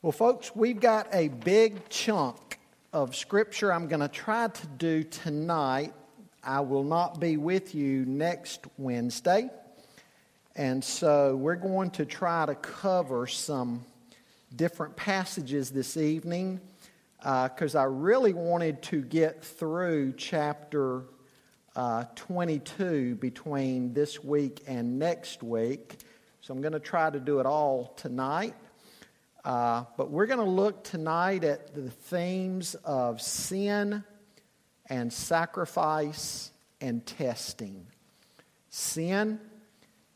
Well, folks, we've got a big chunk of scripture I'm going to try to do tonight. I will not be with you next Wednesday. And so we're going to try to cover some different passages this evening because uh, I really wanted to get through chapter uh, 22 between this week and next week. So I'm going to try to do it all tonight. Uh, but we're going to look tonight at the themes of sin and sacrifice and testing. Sin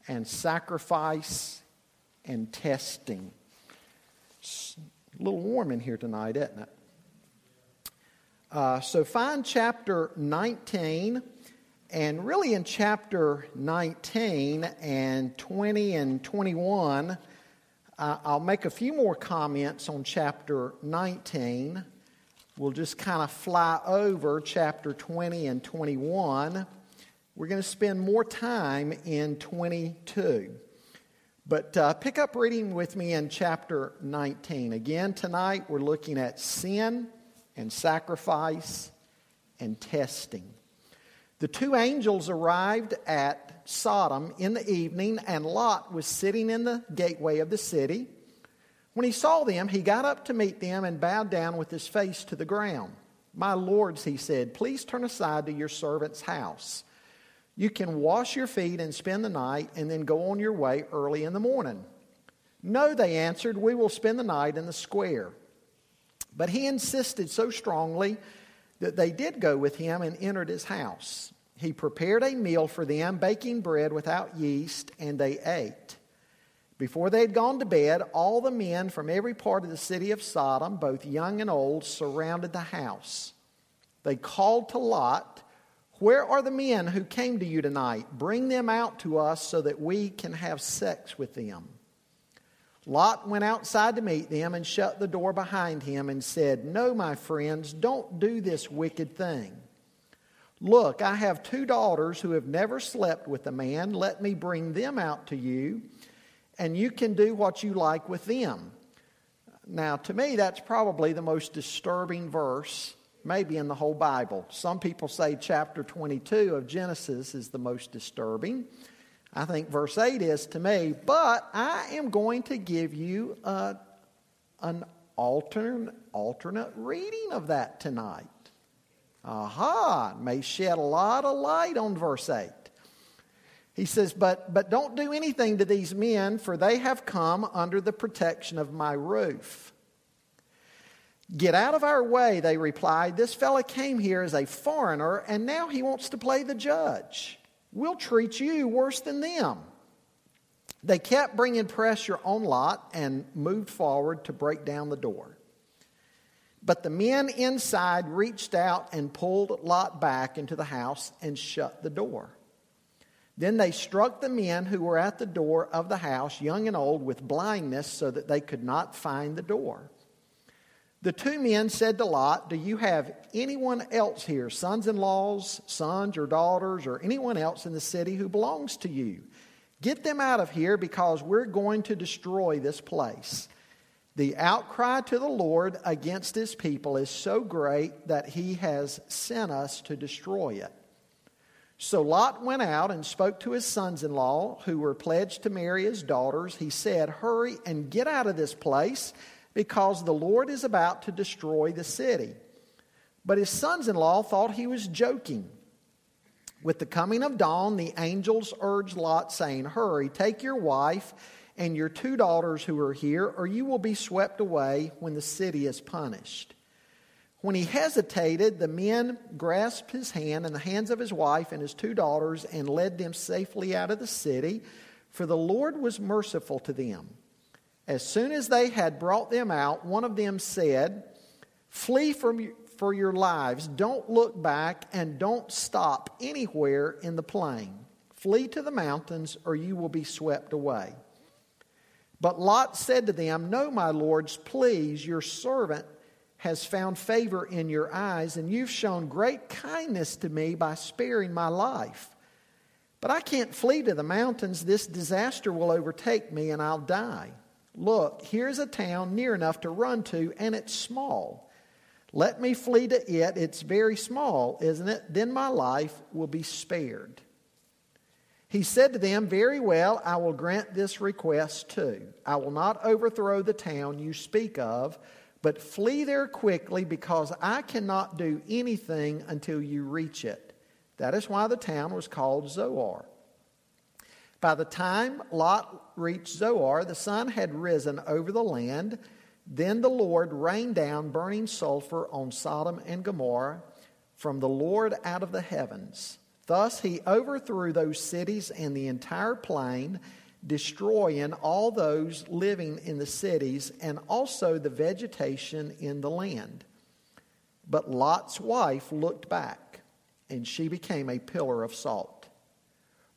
and sacrifice and testing. It's a little warm in here tonight, isn't it? Uh, so find chapter 19, and really in chapter 19 and 20 and 21 uh, I'll make a few more comments on chapter 19. We'll just kind of fly over chapter 20 and 21. We're going to spend more time in 22. But uh, pick up reading with me in chapter 19. Again, tonight we're looking at sin and sacrifice and testing. The two angels arrived at Sodom in the evening, and Lot was sitting in the gateway of the city. When he saw them, he got up to meet them and bowed down with his face to the ground. My lords, he said, please turn aside to your servant's house. You can wash your feet and spend the night, and then go on your way early in the morning. No, they answered, we will spend the night in the square. But he insisted so strongly that they did go with him and entered his house. He prepared a meal for them, baking bread without yeast, and they ate. Before they had gone to bed, all the men from every part of the city of Sodom, both young and old, surrounded the house. They called to Lot, Where are the men who came to you tonight? Bring them out to us so that we can have sex with them. Lot went outside to meet them and shut the door behind him and said, No, my friends, don't do this wicked thing. Look, I have two daughters who have never slept with a man. Let me bring them out to you, and you can do what you like with them. Now, to me, that's probably the most disturbing verse, maybe in the whole Bible. Some people say chapter 22 of Genesis is the most disturbing. I think verse 8 is to me, but I am going to give you a, an alternate, alternate reading of that tonight. Aha, may shed a lot of light on verse 8. He says, but, but don't do anything to these men, for they have come under the protection of my roof. Get out of our way, they replied. This fellow came here as a foreigner, and now he wants to play the judge. We'll treat you worse than them. They kept bringing pressure on Lot and moved forward to break down the door. But the men inside reached out and pulled Lot back into the house and shut the door. Then they struck the men who were at the door of the house, young and old, with blindness so that they could not find the door. The two men said to Lot, Do you have anyone else here, sons in laws, sons or daughters, or anyone else in the city who belongs to you? Get them out of here because we're going to destroy this place. The outcry to the Lord against his people is so great that he has sent us to destroy it. So Lot went out and spoke to his sons in law, who were pledged to marry his daughters. He said, Hurry and get out of this place because the Lord is about to destroy the city. But his sons in law thought he was joking. With the coming of dawn, the angels urged Lot, saying, Hurry, take your wife and your two daughters who are here, or you will be swept away when the city is punished. When he hesitated, the men grasped his hand and the hands of his wife and his two daughters and led them safely out of the city, for the Lord was merciful to them. As soon as they had brought them out, one of them said, Flee from, for your lives. Don't look back and don't stop anywhere in the plain. Flee to the mountains, or you will be swept away. But Lot said to them, No, my lords, please, your servant has found favor in your eyes, and you've shown great kindness to me by sparing my life. But I can't flee to the mountains. This disaster will overtake me, and I'll die. Look, here's a town near enough to run to, and it's small. Let me flee to it. It's very small, isn't it? Then my life will be spared. He said to them, Very well, I will grant this request too. I will not overthrow the town you speak of, but flee there quickly because I cannot do anything until you reach it. That is why the town was called Zoar. By the time Lot reached Zoar, the sun had risen over the land. Then the Lord rained down burning sulfur on Sodom and Gomorrah from the Lord out of the heavens. Thus he overthrew those cities and the entire plain, destroying all those living in the cities and also the vegetation in the land. But Lot's wife looked back, and she became a pillar of salt.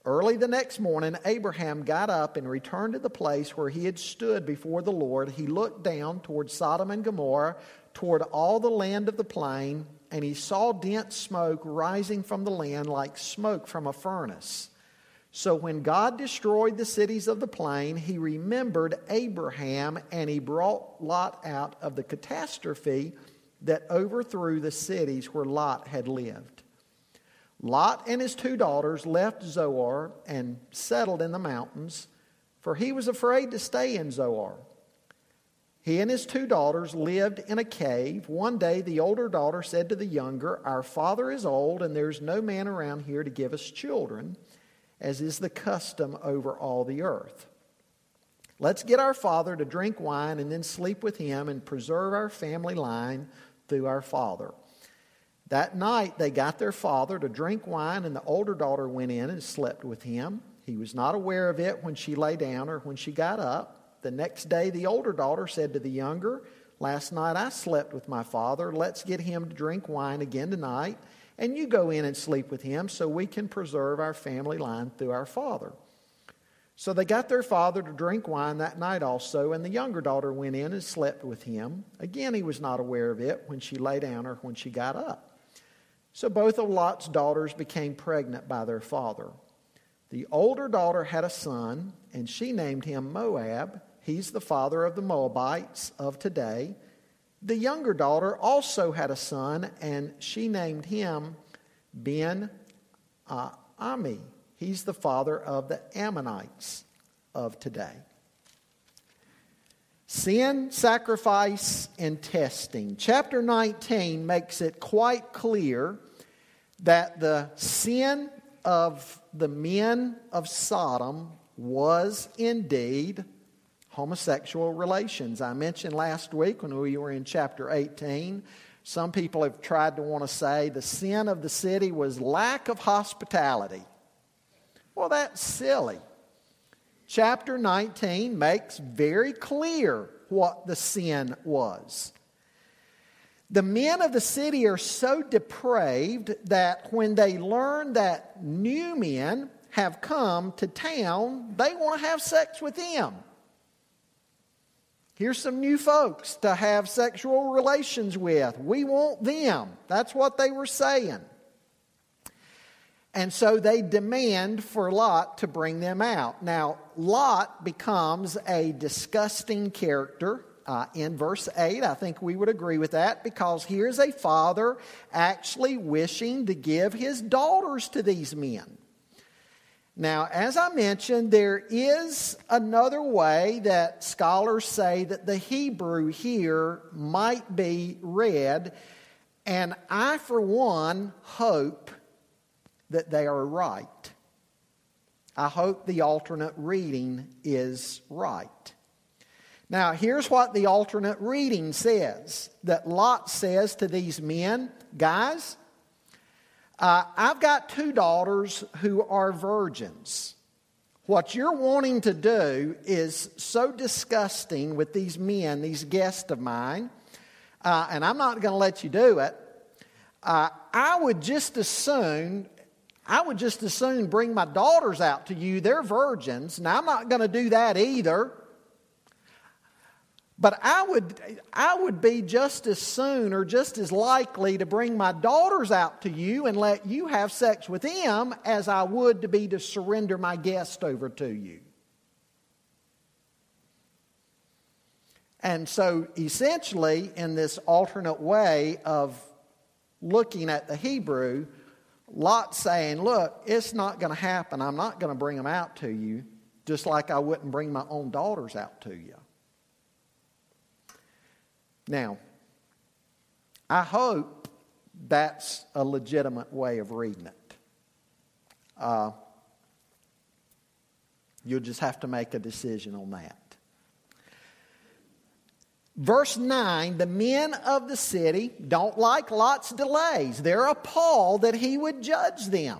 Early the next morning, Abraham got up and returned to the place where he had stood before the Lord. He looked down toward Sodom and Gomorrah, toward all the land of the plain, and he saw dense smoke rising from the land like smoke from a furnace. So when God destroyed the cities of the plain, he remembered Abraham and he brought Lot out of the catastrophe that overthrew the cities where Lot had lived. Lot and his two daughters left Zoar and settled in the mountains, for he was afraid to stay in Zoar. He and his two daughters lived in a cave. One day, the older daughter said to the younger, Our father is old, and there's no man around here to give us children, as is the custom over all the earth. Let's get our father to drink wine and then sleep with him and preserve our family line through our father. That night they got their father to drink wine, and the older daughter went in and slept with him. He was not aware of it when she lay down or when she got up. The next day, the older daughter said to the younger, Last night I slept with my father. Let's get him to drink wine again tonight, and you go in and sleep with him so we can preserve our family line through our father. So they got their father to drink wine that night also, and the younger daughter went in and slept with him. Again, he was not aware of it when she lay down or when she got up. So both of Lot's daughters became pregnant by their father. The older daughter had a son, and she named him Moab. He's the father of the Moabites of today. The younger daughter also had a son, and she named him Ben uh, Ami. He's the father of the Ammonites of today. Sin, sacrifice, and testing. Chapter 19 makes it quite clear that the sin of the men of Sodom was indeed homosexual relations. I mentioned last week when we were in chapter 18, some people have tried to want to say the sin of the city was lack of hospitality. Well, that's silly. Chapter 19 makes very clear what the sin was. The men of the city are so depraved that when they learn that new men have come to town, they want to have sex with them. Here's some new folks to have sexual relations with. We want them. That's what they were saying. And so they demand for Lot to bring them out. Now, Lot becomes a disgusting character uh, in verse 8. I think we would agree with that because here's a father actually wishing to give his daughters to these men. Now, as I mentioned, there is another way that scholars say that the Hebrew here might be read, and I, for one, hope that they are right. I hope the alternate reading is right. Now, here's what the alternate reading says that Lot says to these men, guys, uh, I've got two daughters who are virgins. What you're wanting to do is so disgusting with these men, these guests of mine, uh, and I'm not going to let you do it. Uh, I would just as soon, I would just as soon bring my daughters out to you. They're virgins. Now, I'm not going to do that either. But I would, I would be just as soon or just as likely to bring my daughters out to you and let you have sex with them as I would to be to surrender my guest over to you. And so, essentially, in this alternate way of looking at the Hebrew, Lot saying, Look, it's not going to happen. I'm not going to bring them out to you, just like I wouldn't bring my own daughters out to you. Now, I hope that's a legitimate way of reading it. Uh, you'll just have to make a decision on that. Verse 9 the men of the city don't like Lot's delays. They're appalled that he would judge them.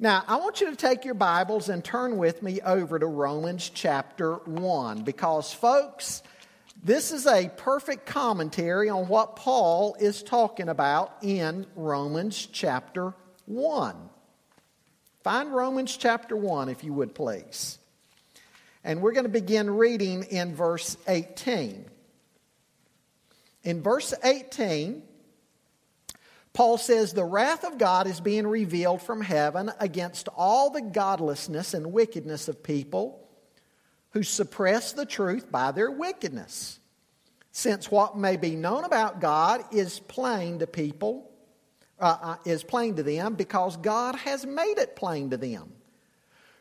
Now, I want you to take your Bibles and turn with me over to Romans chapter 1 because, folks, this is a perfect commentary on what Paul is talking about in Romans chapter 1. Find Romans chapter 1, if you would please. And we're going to begin reading in verse 18. In verse 18, Paul says, The wrath of God is being revealed from heaven against all the godlessness and wickedness of people who suppress the truth by their wickedness. Since what may be known about God is plain to people, uh, uh is plain to them because God has made it plain to them.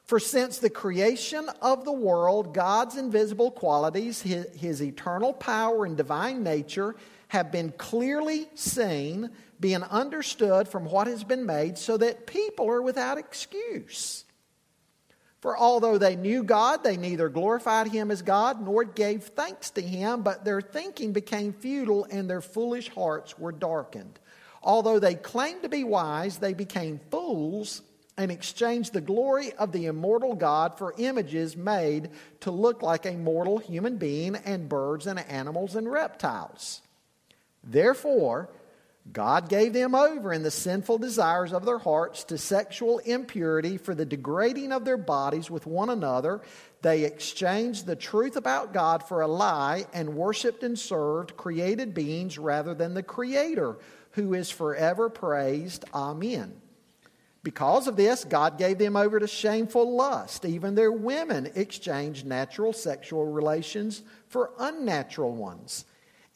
For since the creation of the world, God's invisible qualities, his, his, eternal power and divine nature, have been clearly seen, being understood from what has been made, so that people are without excuse. For although they knew God, they neither glorified him as God nor gave thanks to him, but their thinking became futile and their foolish hearts were darkened. Although they claimed to be wise, they became fools and exchanged the glory of the immortal God for images made to look like a mortal human being and birds and animals and reptiles. Therefore, God gave them over in the sinful desires of their hearts to sexual impurity for the degrading of their bodies with one another. They exchanged the truth about God for a lie and worshiped and served created beings rather than the Creator, who is forever praised. Amen. Because of this, God gave them over to shameful lust. Even their women exchanged natural sexual relations for unnatural ones.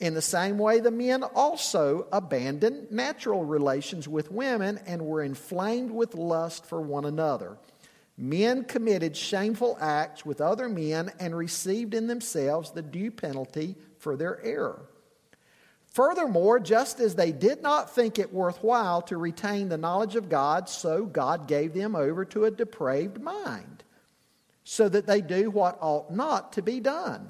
In the same way, the men also abandoned natural relations with women and were inflamed with lust for one another. Men committed shameful acts with other men and received in themselves the due penalty for their error. Furthermore, just as they did not think it worthwhile to retain the knowledge of God, so God gave them over to a depraved mind, so that they do what ought not to be done.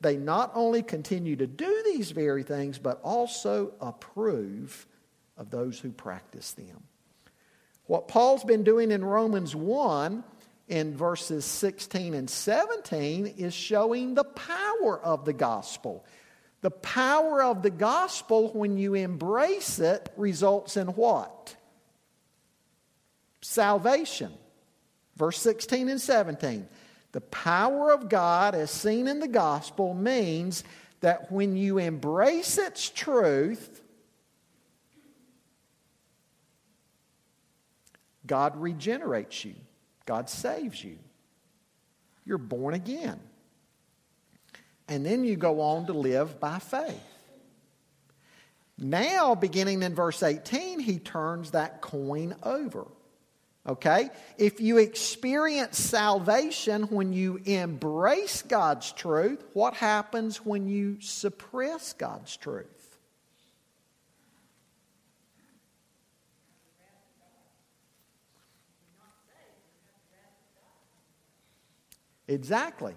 They not only continue to do these very things, but also approve of those who practice them. What Paul's been doing in Romans 1 in verses 16 and 17 is showing the power of the gospel. The power of the gospel, when you embrace it, results in what? Salvation. Verse 16 and 17. The power of God, as seen in the gospel, means that when you embrace its truth, God regenerates you, God saves you. You're born again. And then you go on to live by faith. Now, beginning in verse 18, he turns that coin over. Okay? If you experience salvation when you embrace God's truth, what happens when you suppress God's truth? Exactly.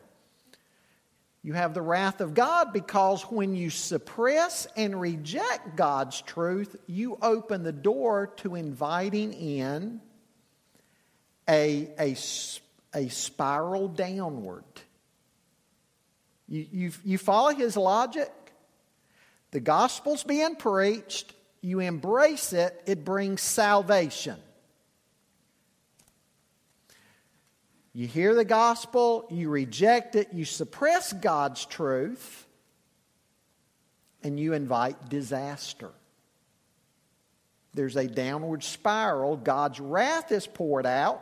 You have the wrath of God because when you suppress and reject God's truth, you open the door to inviting in a, a, a spiral downward. You, you, you follow his logic? The gospel's being preached, you embrace it, it brings salvation. You hear the gospel, you reject it, you suppress God's truth, and you invite disaster. There's a downward spiral. God's wrath is poured out.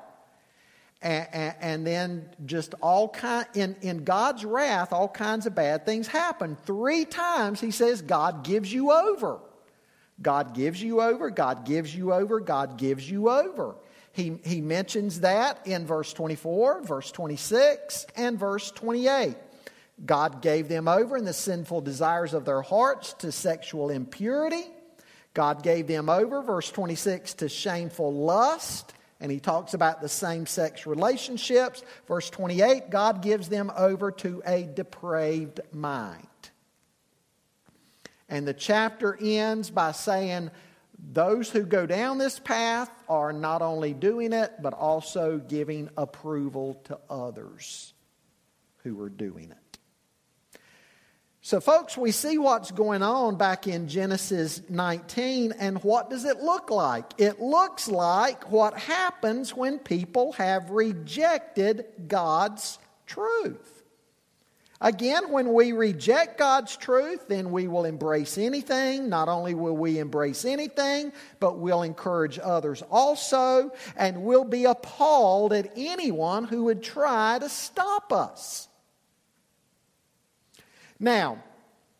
And, and, and, then just all kind in, in God's wrath, all kinds of bad things happen. Three times he says God gives you over. God gives you over, God gives you over, God gives you over. He, he mentions that in verse 24, verse 26, and verse 28. God gave them over in the sinful desires of their hearts to sexual impurity. God gave them over, verse 26, to shameful lust. And he talks about the same sex relationships. Verse 28, God gives them over to a depraved mind. And the chapter ends by saying, those who go down this path are not only doing it, but also giving approval to others who are doing it. So, folks, we see what's going on back in Genesis 19, and what does it look like? It looks like what happens when people have rejected God's truth. Again, when we reject God's truth, then we will embrace anything. Not only will we embrace anything, but we'll encourage others also, and we'll be appalled at anyone who would try to stop us. Now,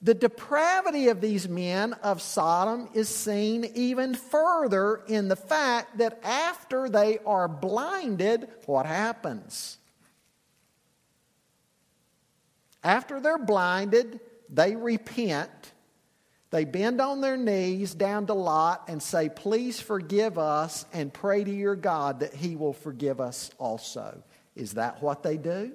the depravity of these men of Sodom is seen even further in the fact that after they are blinded, what happens? After they're blinded, they repent. They bend on their knees down to Lot and say, Please forgive us, and pray to your God that he will forgive us also. Is that what they do?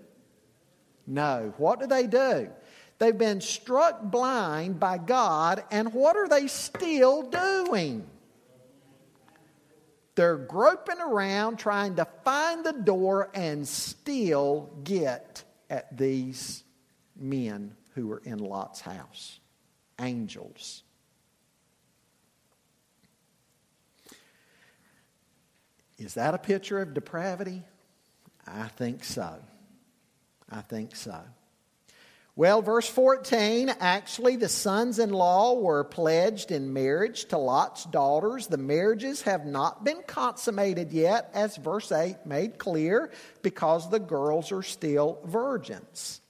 No. What do they do? They've been struck blind by God, and what are they still doing? They're groping around trying to find the door and still get at these men who were in Lot's house angels. Is that a picture of depravity? I think so. I think so. Well, verse 14 actually, the sons in law were pledged in marriage to Lot's daughters. The marriages have not been consummated yet, as verse 8 made clear, because the girls are still virgins.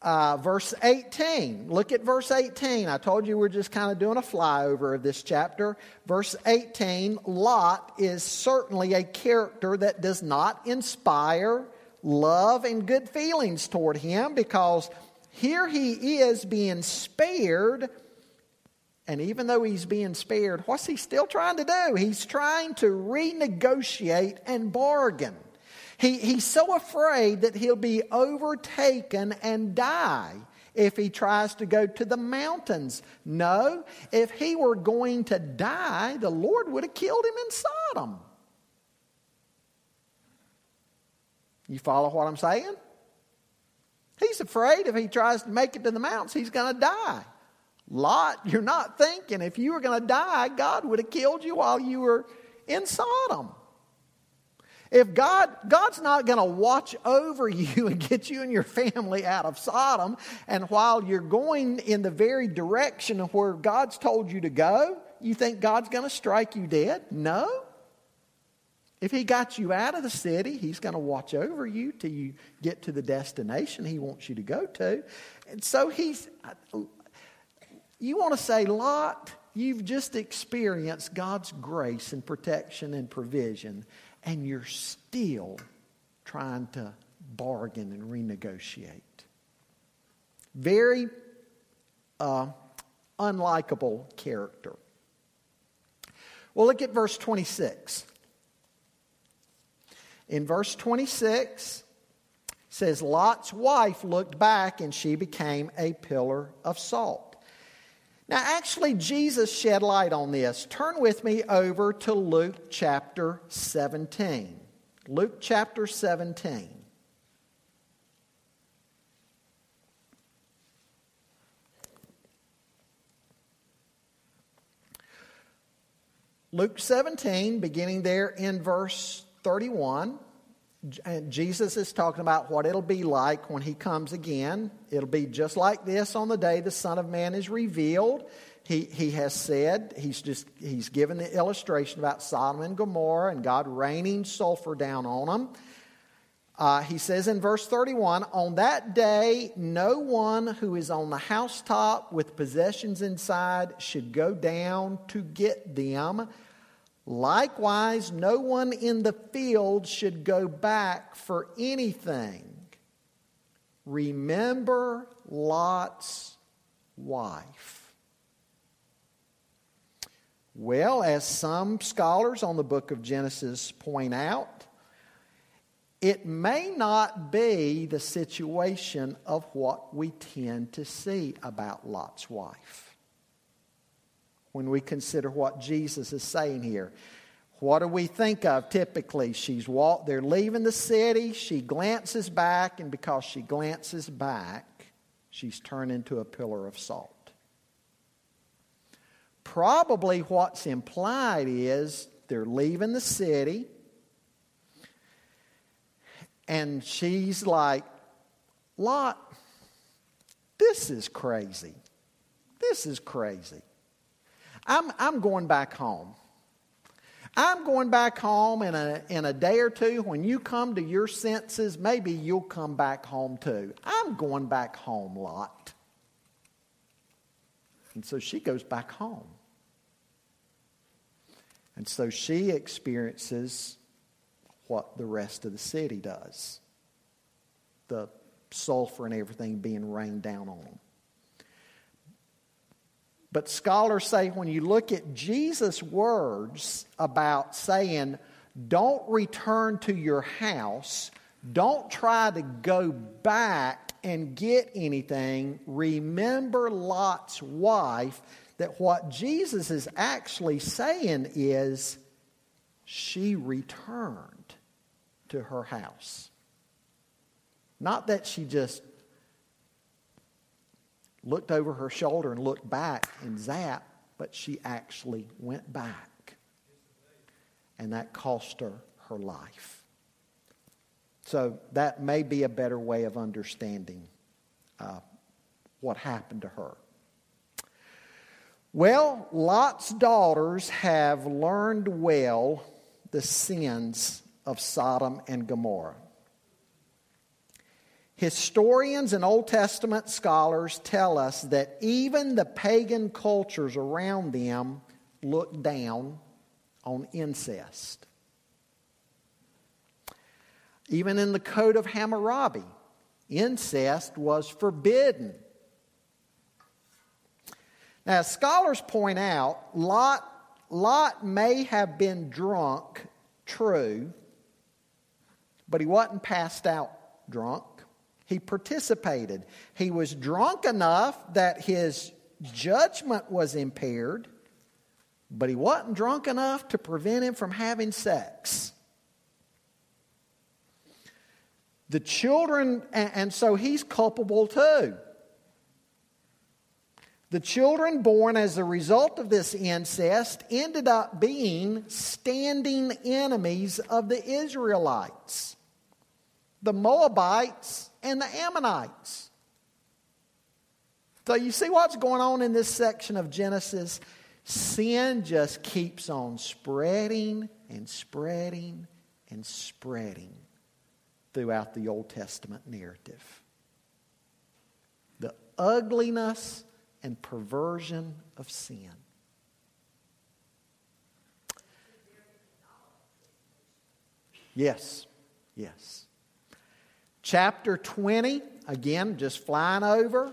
Uh, verse 18. Look at verse 18. I told you we're just kind of doing a flyover of this chapter. Verse 18 Lot is certainly a character that does not inspire love and good feelings toward him because here he is being spared. And even though he's being spared, what's he still trying to do? He's trying to renegotiate and bargain. He, he's so afraid that he'll be overtaken and die if he tries to go to the mountains. No, if he were going to die, the Lord would have killed him in Sodom. You follow what I'm saying? He's afraid if he tries to make it to the mountains, he's going to die. Lot, you're not thinking if you were going to die, God would have killed you while you were in Sodom. If God, God's not going to watch over you and get you and your family out of Sodom, and while you're going in the very direction of where God's told you to go, you think God's going to strike you dead? No. If He got you out of the city, He's going to watch over you till you get to the destination He wants you to go to. And so He's, you want to say, Lot, you've just experienced God's grace and protection and provision and you're still trying to bargain and renegotiate. Very uh, unlikable character. Well, look at verse 26. In verse 26, says Lot's wife looked back and she became a pillar of salt. Now, actually, Jesus shed light on this. Turn with me over to Luke chapter 17. Luke chapter 17. Luke 17, beginning there in verse 31, Jesus is talking about what it'll be like when he comes again. It'll be just like this on the day the Son of Man is revealed. He, he has said, he's just he's given the illustration about Sodom and Gomorrah and God raining sulfur down on them. Uh, he says in verse 31 On that day, no one who is on the housetop with possessions inside should go down to get them. Likewise, no one in the field should go back for anything. Remember Lot's wife. Well, as some scholars on the book of Genesis point out, it may not be the situation of what we tend to see about Lot's wife. When we consider what Jesus is saying here, what do we think of typically? She's walked, they're leaving the city, she glances back, and because she glances back, she's turned into a pillar of salt. Probably what's implied is they're leaving the city and she's like, Lot, this is crazy. This is crazy. I'm, I'm going back home. I'm going back home in a, in a day or two. When you come to your senses, maybe you'll come back home too. I'm going back home, Lot. And so she goes back home. And so she experiences what the rest of the city does the sulfur and everything being rained down on them. But scholars say when you look at Jesus' words about saying, don't return to your house, don't try to go back and get anything, remember Lot's wife, that what Jesus is actually saying is, she returned to her house. Not that she just looked over her shoulder and looked back and zapped, but she actually went back. And that cost her her life. So that may be a better way of understanding uh, what happened to her. Well, Lot's daughters have learned well the sins of Sodom and Gomorrah. Historians and Old Testament scholars tell us that even the pagan cultures around them looked down on incest. Even in the Code of Hammurabi, incest was forbidden. Now, scholars point out, Lot, Lot may have been drunk, true, but he wasn't passed out drunk. He participated. He was drunk enough that his judgment was impaired, but he wasn't drunk enough to prevent him from having sex. The children, and so he's culpable too. The children born as a result of this incest ended up being standing enemies of the Israelites the Moabites, and the Ammonites. So you see what's going on in this section of Genesis? Sin just keeps on spreading and spreading and spreading throughout the Old Testament narrative. The ugliness and perversion of sin. Yes, yes. Chapter 20, again, just flying over.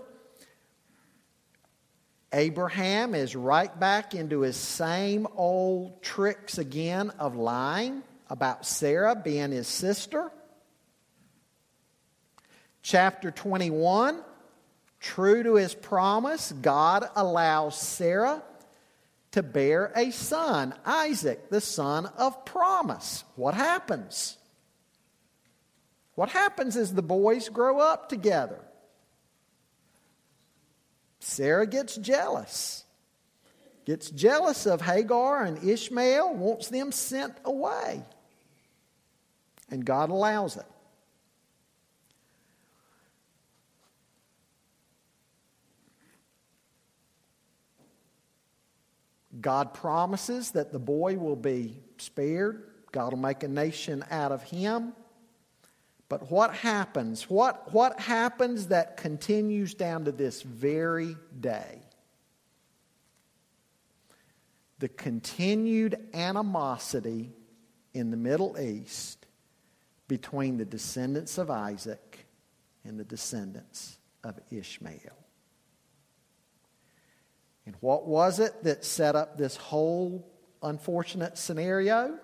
Abraham is right back into his same old tricks again of lying about Sarah being his sister. Chapter 21, true to his promise, God allows Sarah to bear a son, Isaac, the son of promise. What happens? What happens is the boys grow up together. Sarah gets jealous. gets jealous of Hagar and Ishmael, wants them sent away. And God allows it. God promises that the boy will be spared. God will make a nation out of him. But what happens? What, what happens that continues down to this very day? The continued animosity in the Middle East between the descendants of Isaac and the descendants of Ishmael. And what was it that set up this whole unfortunate scenario?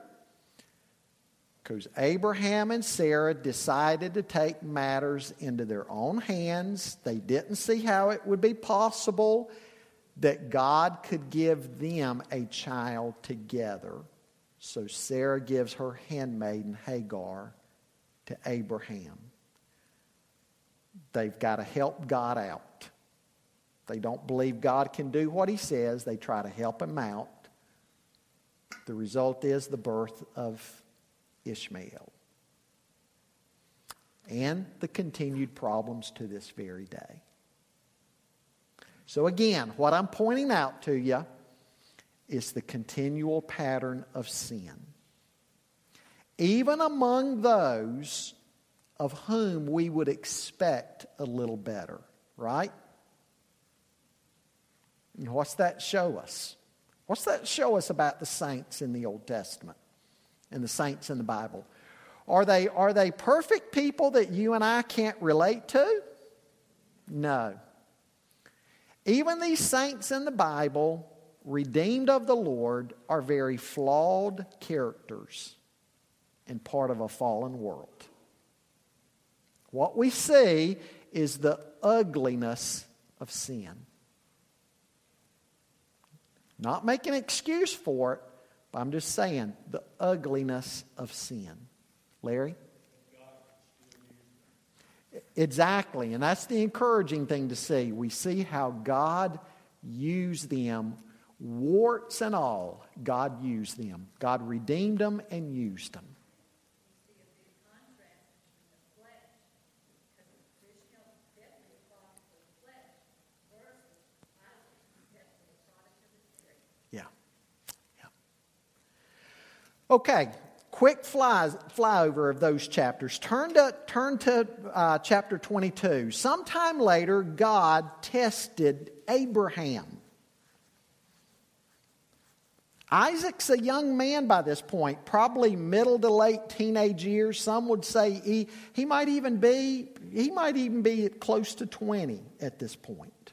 Because Abraham and Sarah decided to take matters into their own hands. They didn't see how it would be possible that God could give them a child together. So Sarah gives her handmaiden Hagar to Abraham. They've got to help God out. They don't believe God can do what he says, they try to help him out. The result is the birth of Ishmael and the continued problems to this very day. So, again, what I'm pointing out to you is the continual pattern of sin. Even among those of whom we would expect a little better, right? what's that show us? What's that show us about the saints in the Old Testament and the saints in the Bible? Are they, are they perfect people that you and I can't relate to? No. Even these saints in the Bible, redeemed of the Lord, are very flawed characters and part of a fallen world. What we see is the ugliness of sin. Not making an excuse for it, but I'm just saying the ugliness of sin. Larry? Exactly, and that's the encouraging thing to see. We see how God used them, warts and all. God used them. God redeemed them and used them. Okay, quick fly, flyover of those chapters. Turn to, turn to uh, chapter 22. Sometime later, God tested Abraham. Isaac's a young man by this point, probably middle to late teenage years. Some would say he, he might even be he might even be close to 20 at this point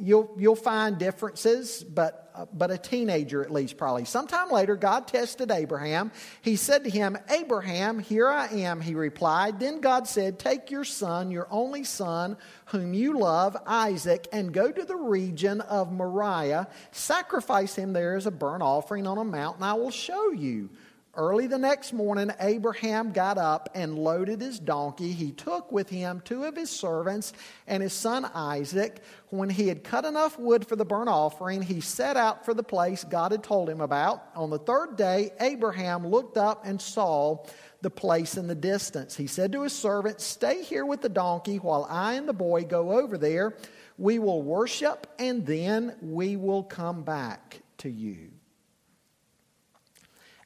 you'll, you'll find differences, but, uh, but a teenager at least probably. Sometime later, God tested Abraham. He said to him, Abraham, here I am, he replied. Then God said, Take your son, your only son, whom you love, Isaac, and go to the region of Moriah. Sacrifice him there as a burnt offering on a mountain I will show you. Early the next morning, Abraham got up and loaded his donkey. He took with him two of his servants and his son Isaac. When he had cut enough wood for the burnt offering, he set out for the place God had told him about. On the third day, Abraham looked up and saw the place in the distance. He said to his servant, Stay here with the donkey while I and the boy go over there. We will worship and then we will come back to you.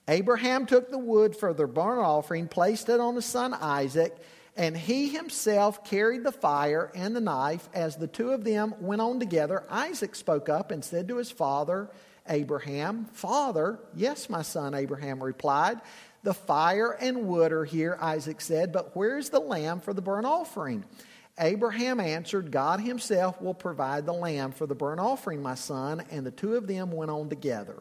Abraham took the wood for the burnt offering, placed it on his son Isaac, and he himself carried the fire and the knife. As the two of them went on together, Isaac spoke up and said to his father, Abraham, Father, yes, my son, Abraham replied. The fire and wood are here, Isaac said, but where's the lamb for the burnt offering? Abraham answered, God himself will provide the lamb for the burnt offering, my son. And the two of them went on together.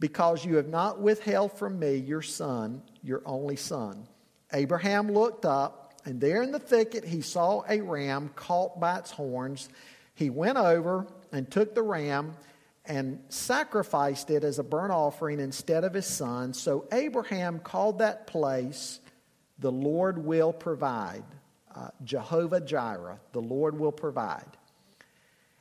because you have not withheld from me your son, your only son. Abraham looked up, and there in the thicket he saw a ram caught by its horns. He went over and took the ram and sacrificed it as a burnt offering instead of his son. So Abraham called that place, The Lord Will Provide. Uh, Jehovah Jireh, the Lord will provide.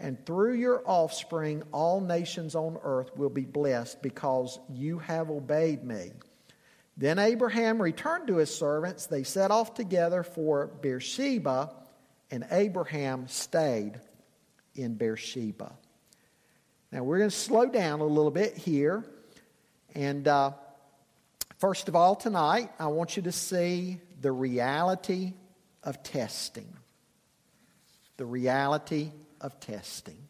and through your offspring, all nations on earth will be blessed because you have obeyed me. Then Abraham returned to his servants. They set off together for Beersheba, and Abraham stayed in Beersheba. Now we're going to slow down a little bit here. And uh, first of all, tonight, I want you to see the reality of testing. The reality of testing.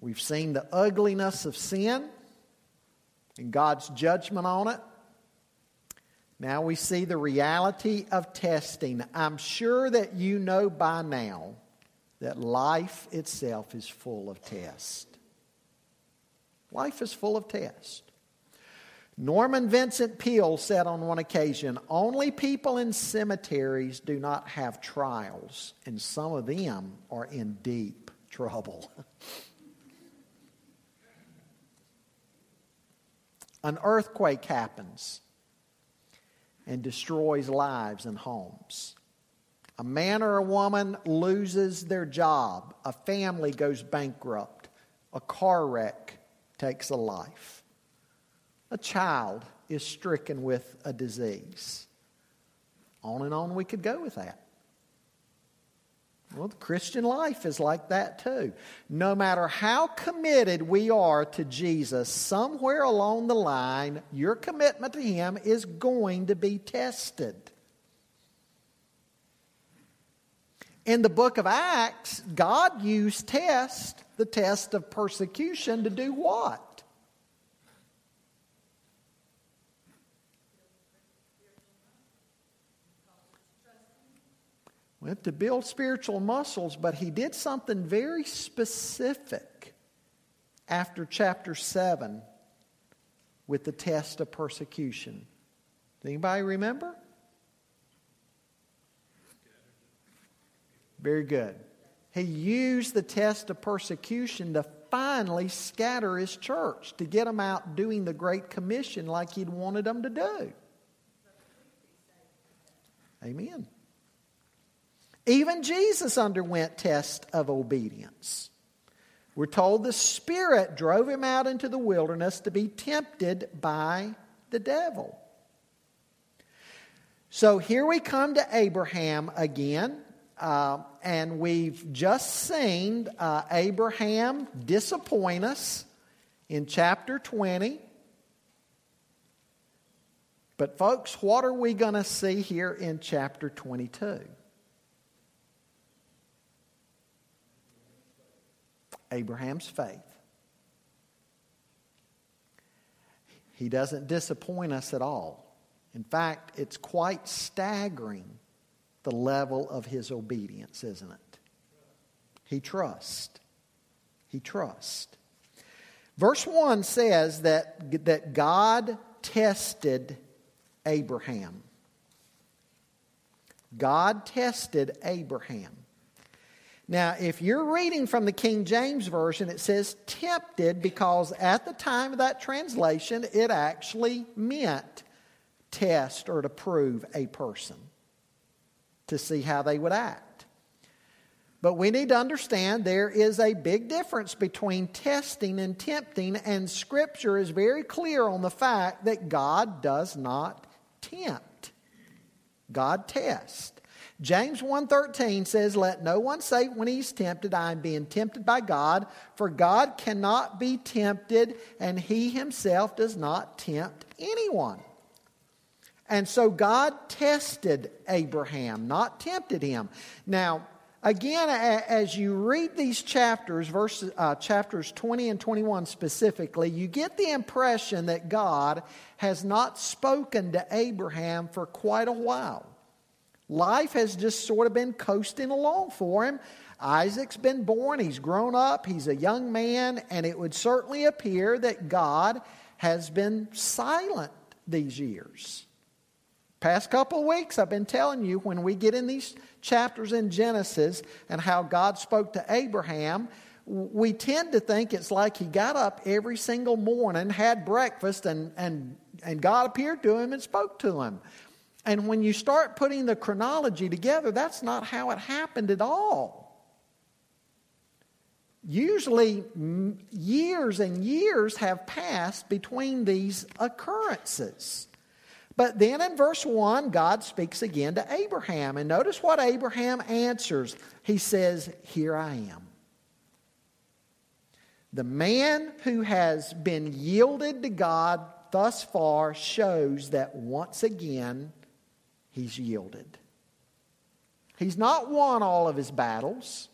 We've seen the ugliness of sin and God's judgment on it. Now we see the reality of testing. I'm sure that you know by now that life itself is full of tests. Life is full of tests. Norman Vincent Peale said on one occasion only people in cemeteries do not have trials, and some of them are in deep trouble. An earthquake happens and destroys lives and homes. A man or a woman loses their job. A family goes bankrupt. A car wreck takes a life. A child is stricken with a disease. On and on we could go with that. Well, the Christian life is like that too. No matter how committed we are to Jesus, somewhere along the line, your commitment to Him is going to be tested. In the book of Acts, God used test, the test of persecution, to do what? We have to build spiritual muscles, but he did something very specific after chapter 7 with the test of persecution. Does anybody remember? Very good. He used the test of persecution to finally scatter his church, to get them out doing the Great Commission like he'd wanted them to do. Amen. Even Jesus underwent tests of obedience. We're told the Spirit drove him out into the wilderness to be tempted by the devil. So here we come to Abraham again, uh, and we've just seen uh, Abraham disappoint us in chapter 20. But, folks, what are we going to see here in chapter 22? Abraham's faith. He doesn't disappoint us at all. In fact, it's quite staggering the level of his obedience, isn't it? He trusts. He trusts. Verse 1 says that, that God tested Abraham. God tested Abraham. Now, if you're reading from the King James Version, it says tempted because at the time of that translation, it actually meant test or to prove a person to see how they would act. But we need to understand there is a big difference between testing and tempting, and Scripture is very clear on the fact that God does not tempt. God tests. James 1:13 says, "Let no one say when he's tempted, I am being tempted by God, for God cannot be tempted, and he himself does not tempt anyone." And so God tested Abraham, not tempted him. Now, again, as you read these chapters, verses, uh, chapters 20 and 21 specifically, you get the impression that God has not spoken to Abraham for quite a while. Life has just sort of been coasting along for him. Isaac's been born, he's grown up, he's a young man, and it would certainly appear that God has been silent these years. Past couple weeks, I've been telling you when we get in these chapters in Genesis and how God spoke to Abraham, we tend to think it's like he got up every single morning, had breakfast, and, and, and God appeared to him and spoke to him. And when you start putting the chronology together, that's not how it happened at all. Usually, years and years have passed between these occurrences. But then in verse 1, God speaks again to Abraham. And notice what Abraham answers. He says, Here I am. The man who has been yielded to God thus far shows that once again he's yielded. He's not won all of his battles.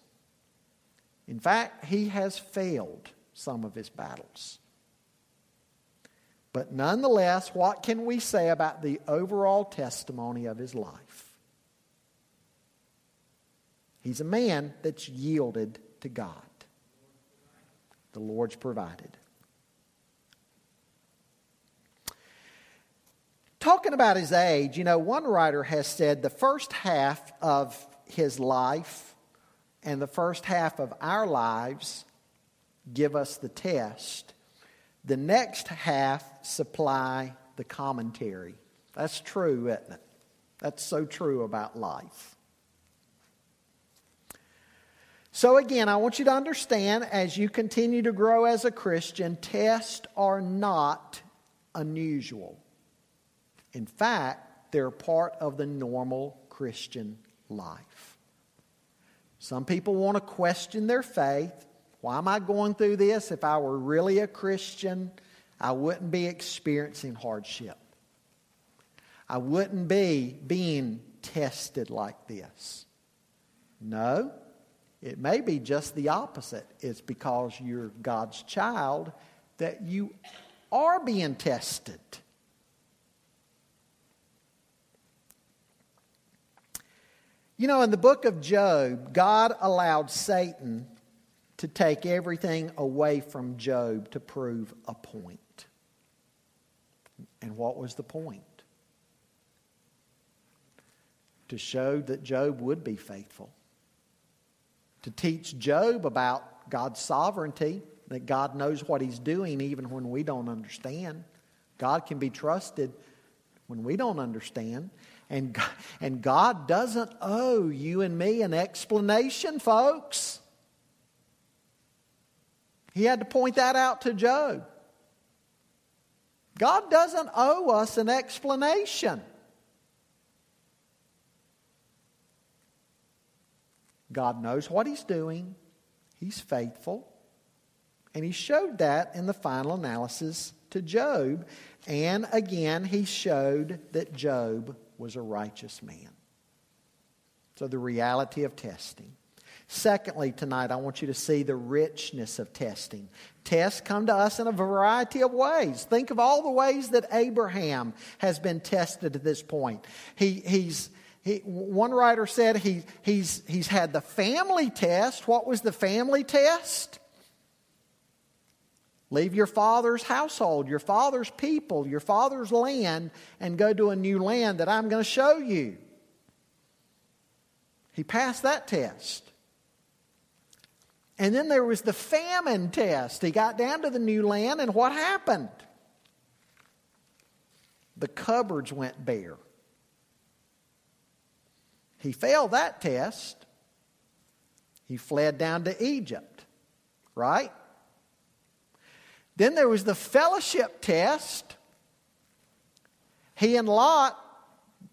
In fact, he has failed some of his battles. But nonetheless, what can we say about the overall testimony of his life? He's a man that's yielded to God. The Lord's provided. Talking about his age, you know, one writer has said the first half of his life and the first half of our lives give us the test. The next half supply the commentary. That's true, isn't it? That's so true about life. So, again, I want you to understand as you continue to grow as a Christian, tests are not unusual. In fact, they're part of the normal Christian life. Some people want to question their faith. Why am I going through this? If I were really a Christian, I wouldn't be experiencing hardship. I wouldn't be being tested like this. No, it may be just the opposite. It's because you're God's child that you are being tested. You know, in the book of Job, God allowed Satan to take everything away from Job to prove a point. And what was the point? To show that Job would be faithful. To teach Job about God's sovereignty, that God knows what he's doing even when we don't understand. God can be trusted when we don't understand. And God, and God doesn't owe you and me an explanation, folks. He had to point that out to Job. God doesn't owe us an explanation. God knows what He's doing, He's faithful, and He showed that in the final analysis to Job. And again, He showed that Job was a righteous man. So, the reality of testing. Secondly, tonight, I want you to see the richness of testing. Tests come to us in a variety of ways. Think of all the ways that Abraham has been tested at this point. He, he's, he, one writer said he, he's, he's had the family test. What was the family test? Leave your father's household, your father's people, your father's land, and go to a new land that I'm going to show you. He passed that test. And then there was the famine test. He got down to the new land, and what happened? The cupboards went bare. He failed that test. He fled down to Egypt, right? Then there was the fellowship test. He and Lot,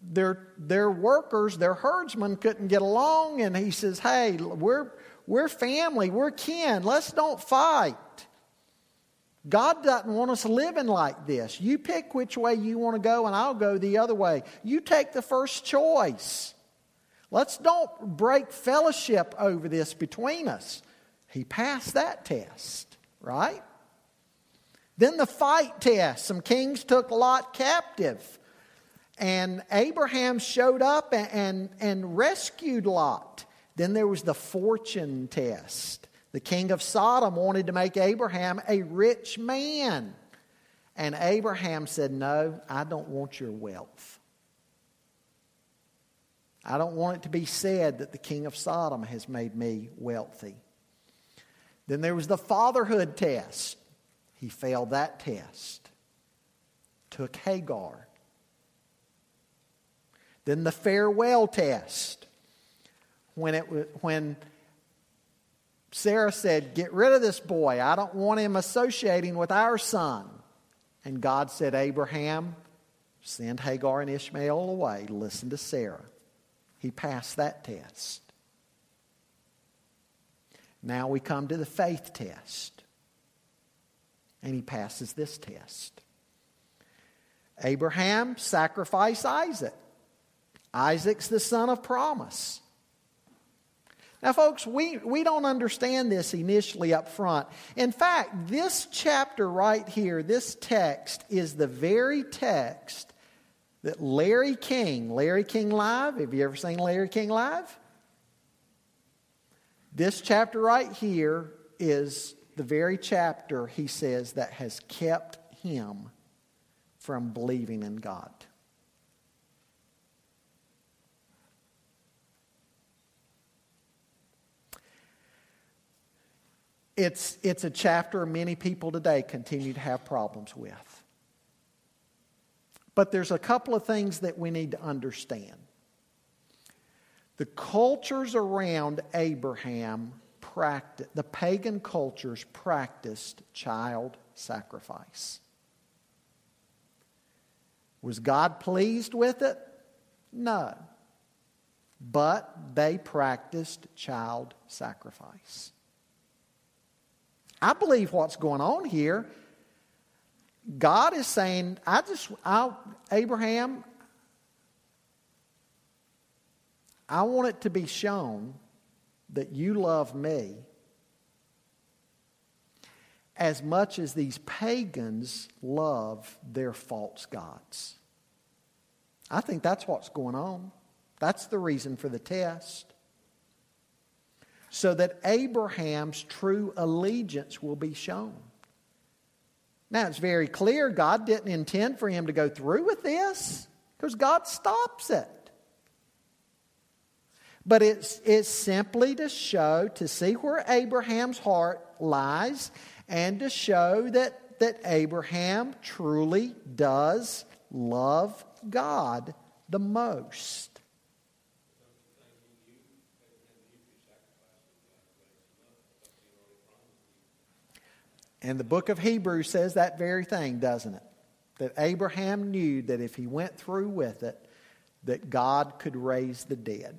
their, their workers, their herdsmen couldn't get along, and he says, Hey, we're, we're family, we're kin, let's don't fight. God doesn't want us living like this. You pick which way you want to go, and I'll go the other way. You take the first choice. Let's don't break fellowship over this between us. He passed that test, right? Then the fight test. Some kings took Lot captive. And Abraham showed up and, and, and rescued Lot. Then there was the fortune test. The king of Sodom wanted to make Abraham a rich man. And Abraham said, No, I don't want your wealth. I don't want it to be said that the king of Sodom has made me wealthy. Then there was the fatherhood test. He failed that test. Took Hagar. Then the farewell test. When, it, when Sarah said, Get rid of this boy. I don't want him associating with our son. And God said, Abraham, send Hagar and Ishmael away. Listen to Sarah. He passed that test. Now we come to the faith test. And he passes this test. Abraham sacrificed Isaac. Isaac's the son of promise. Now, folks, we, we don't understand this initially up front. In fact, this chapter right here, this text, is the very text that Larry King, Larry King Live, have you ever seen Larry King Live? This chapter right here is the very chapter, he says, that has kept him from believing in God. It's, it's a chapter many people today continue to have problems with. But there's a couple of things that we need to understand. The cultures around Abraham the pagan cultures practiced child sacrifice. Was God pleased with it? No. But they practiced child sacrifice. I believe what's going on here. God is saying, I just, I, Abraham, I want it to be shown that you love me as much as these pagans love their false gods. I think that's what's going on. That's the reason for the test so that Abraham's true allegiance will be shown. Now, it's very clear God didn't intend for him to go through with this because God stops it. But it's, it's simply to show, to see where Abraham's heart lies, and to show that, that Abraham truly does love God the most. And the book of Hebrews says that very thing, doesn't it? That Abraham knew that if he went through with it, that God could raise the dead.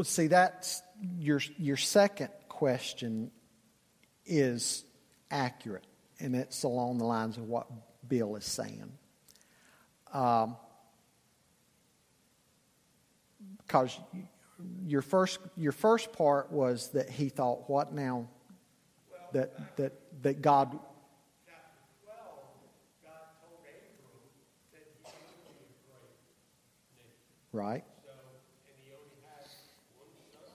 Well, see, that's your, your second question is accurate, and it's along the lines of what Bill is saying. Um, because your first your first part was that he thought what now that that that God right So, and he only had one son.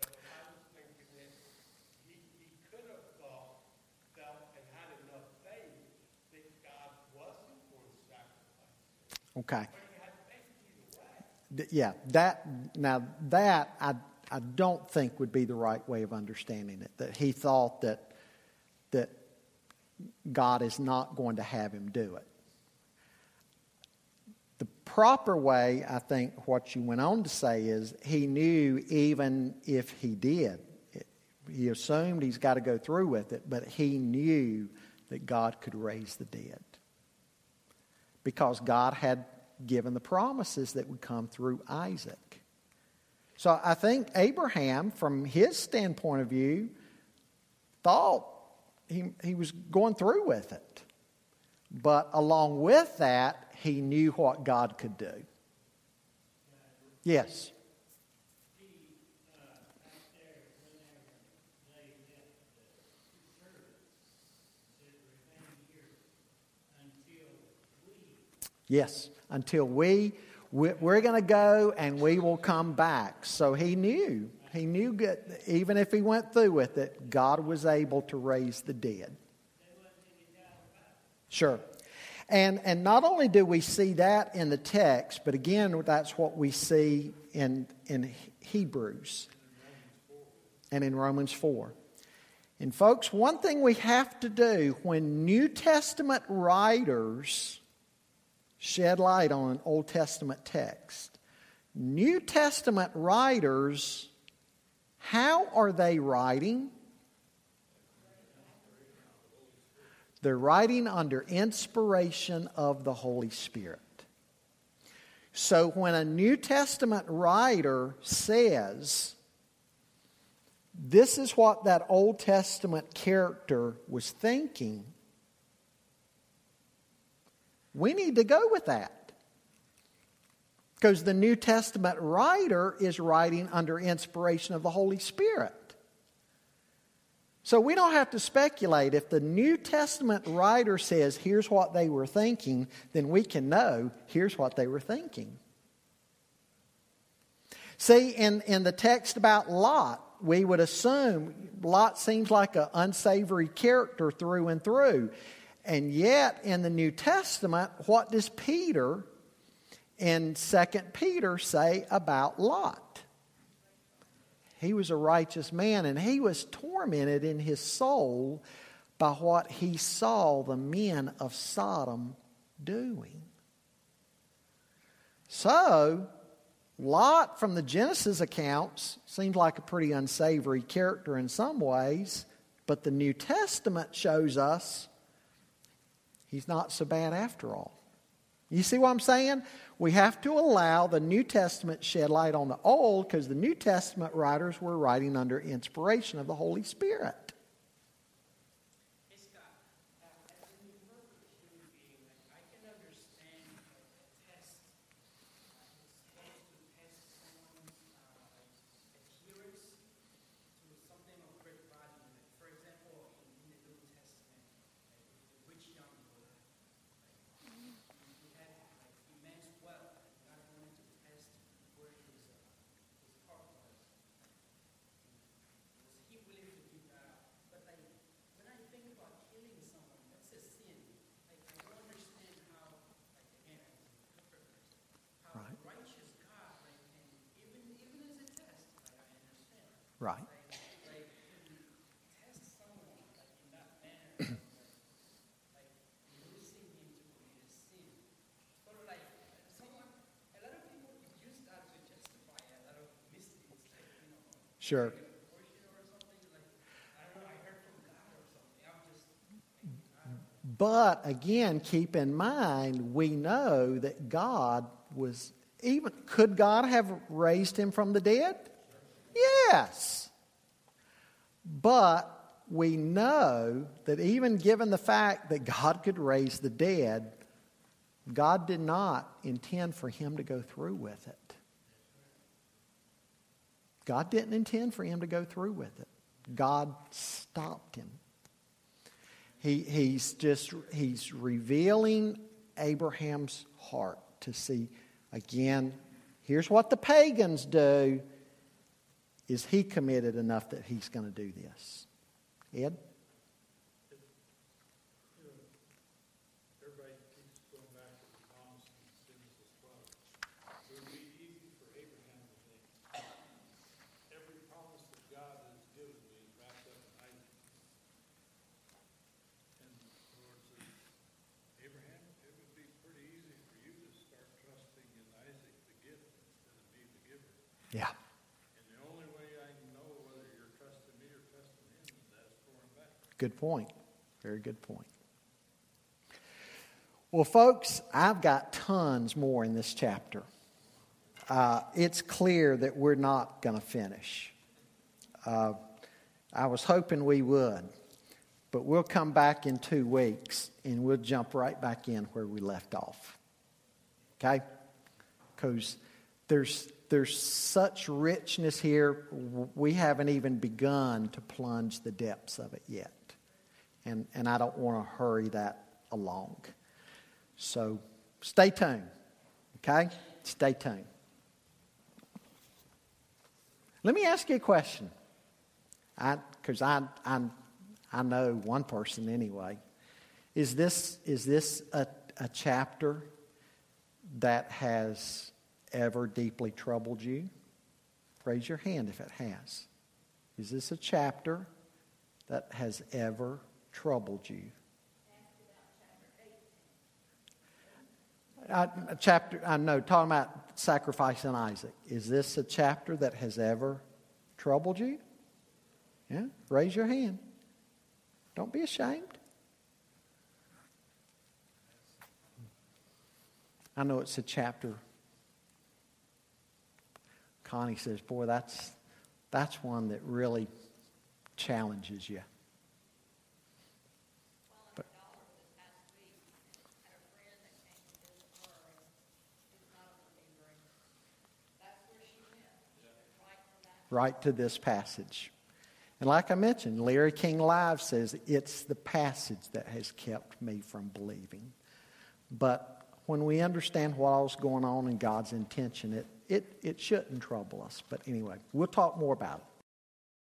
So I was thinking that he, he could have thought, felt, and had enough faith that God wasn't going to sacrifice. okay But he had faith either way. Th- yeah that now that I I don't think would be the right way of understanding it that he thought that that God is not going to have him do it the proper way, I think, what you went on to say is he knew even if he did, he assumed he's got to go through with it, but he knew that God could raise the dead. Because God had given the promises that would come through Isaac. So I think Abraham, from his standpoint of view, thought he, he was going through with it. But along with that, he knew what God could do. Yes. Yes, until we, we're going to go and we will come back. So he knew. He knew that even if he went through with it, God was able to raise the dead. Sure. And, and not only do we see that in the text, but again, that's what we see in, in Hebrews and in Romans 4. And, folks, one thing we have to do when New Testament writers shed light on Old Testament text, New Testament writers, how are they writing? They're writing under inspiration of the Holy Spirit. So when a New Testament writer says, this is what that Old Testament character was thinking, we need to go with that. Because the New Testament writer is writing under inspiration of the Holy Spirit. So we don't have to speculate. If the New Testament writer says, here's what they were thinking, then we can know, here's what they were thinking. See, in, in the text about Lot, we would assume Lot seems like an unsavory character through and through. And yet, in the New Testament, what does Peter in 2 Peter say about Lot? He was a righteous man, and he was tormented in his soul by what he saw the men of Sodom doing. So, Lot, from the Genesis accounts, seems like a pretty unsavory character in some ways, but the New Testament shows us he's not so bad after all. You see what I'm saying? We have to allow the New Testament shed light on the Old because the New Testament writers were writing under inspiration of the Holy Spirit. Right. Sure. But again, keep in mind, we know that God was even, could God have raised him from the dead? Yes. But we know that even given the fact that God could raise the dead, God did not intend for him to go through with it. God didn't intend for him to go through with it. God stopped him. He, he's just he's revealing Abraham's heart to see again, here's what the pagans do. Is he committed enough that he's going to do this? Ed? Everybody keeps going back to the promise in Genesis 12. It would be easy for Abraham to think, every promise that God has given me is wrapped up in Isaac. And the Lord says, Abraham, it would be pretty easy for you to start trusting in Isaac the gift instead of me the giver. Yeah. And the only way I can know whether you're trusting me or trusting him is ask for him back. Good point. Very good point. Well, folks, I've got tons more in this chapter. Uh, it's clear that we're not going to finish. Uh, I was hoping we would, but we'll come back in two weeks and we'll jump right back in where we left off. Okay? Because there's, there's such richness here, we haven't even begun to plunge the depths of it yet. And, and I don't want to hurry that along. So stay tuned. Okay? Stay tuned. Let me ask you a question. Because I, I, I, know one person anyway. Is this, is this a, a chapter that has ever deeply troubled you? Raise your hand if it has. Is this a chapter that has ever troubled you? Chapter, I know, talking about sacrificing Isaac. Is this a chapter that has ever troubled you? Yeah? Raise your hand. Don't be ashamed. I know it's a chapter. Connie says, Boy, that's, that's one that really challenges you. Right to this passage. And like I mentioned, Larry King Live says it's the passage that has kept me from believing. But when we understand what all's going on in God's intention, it, it, it shouldn't trouble us. But anyway, we'll talk more about it.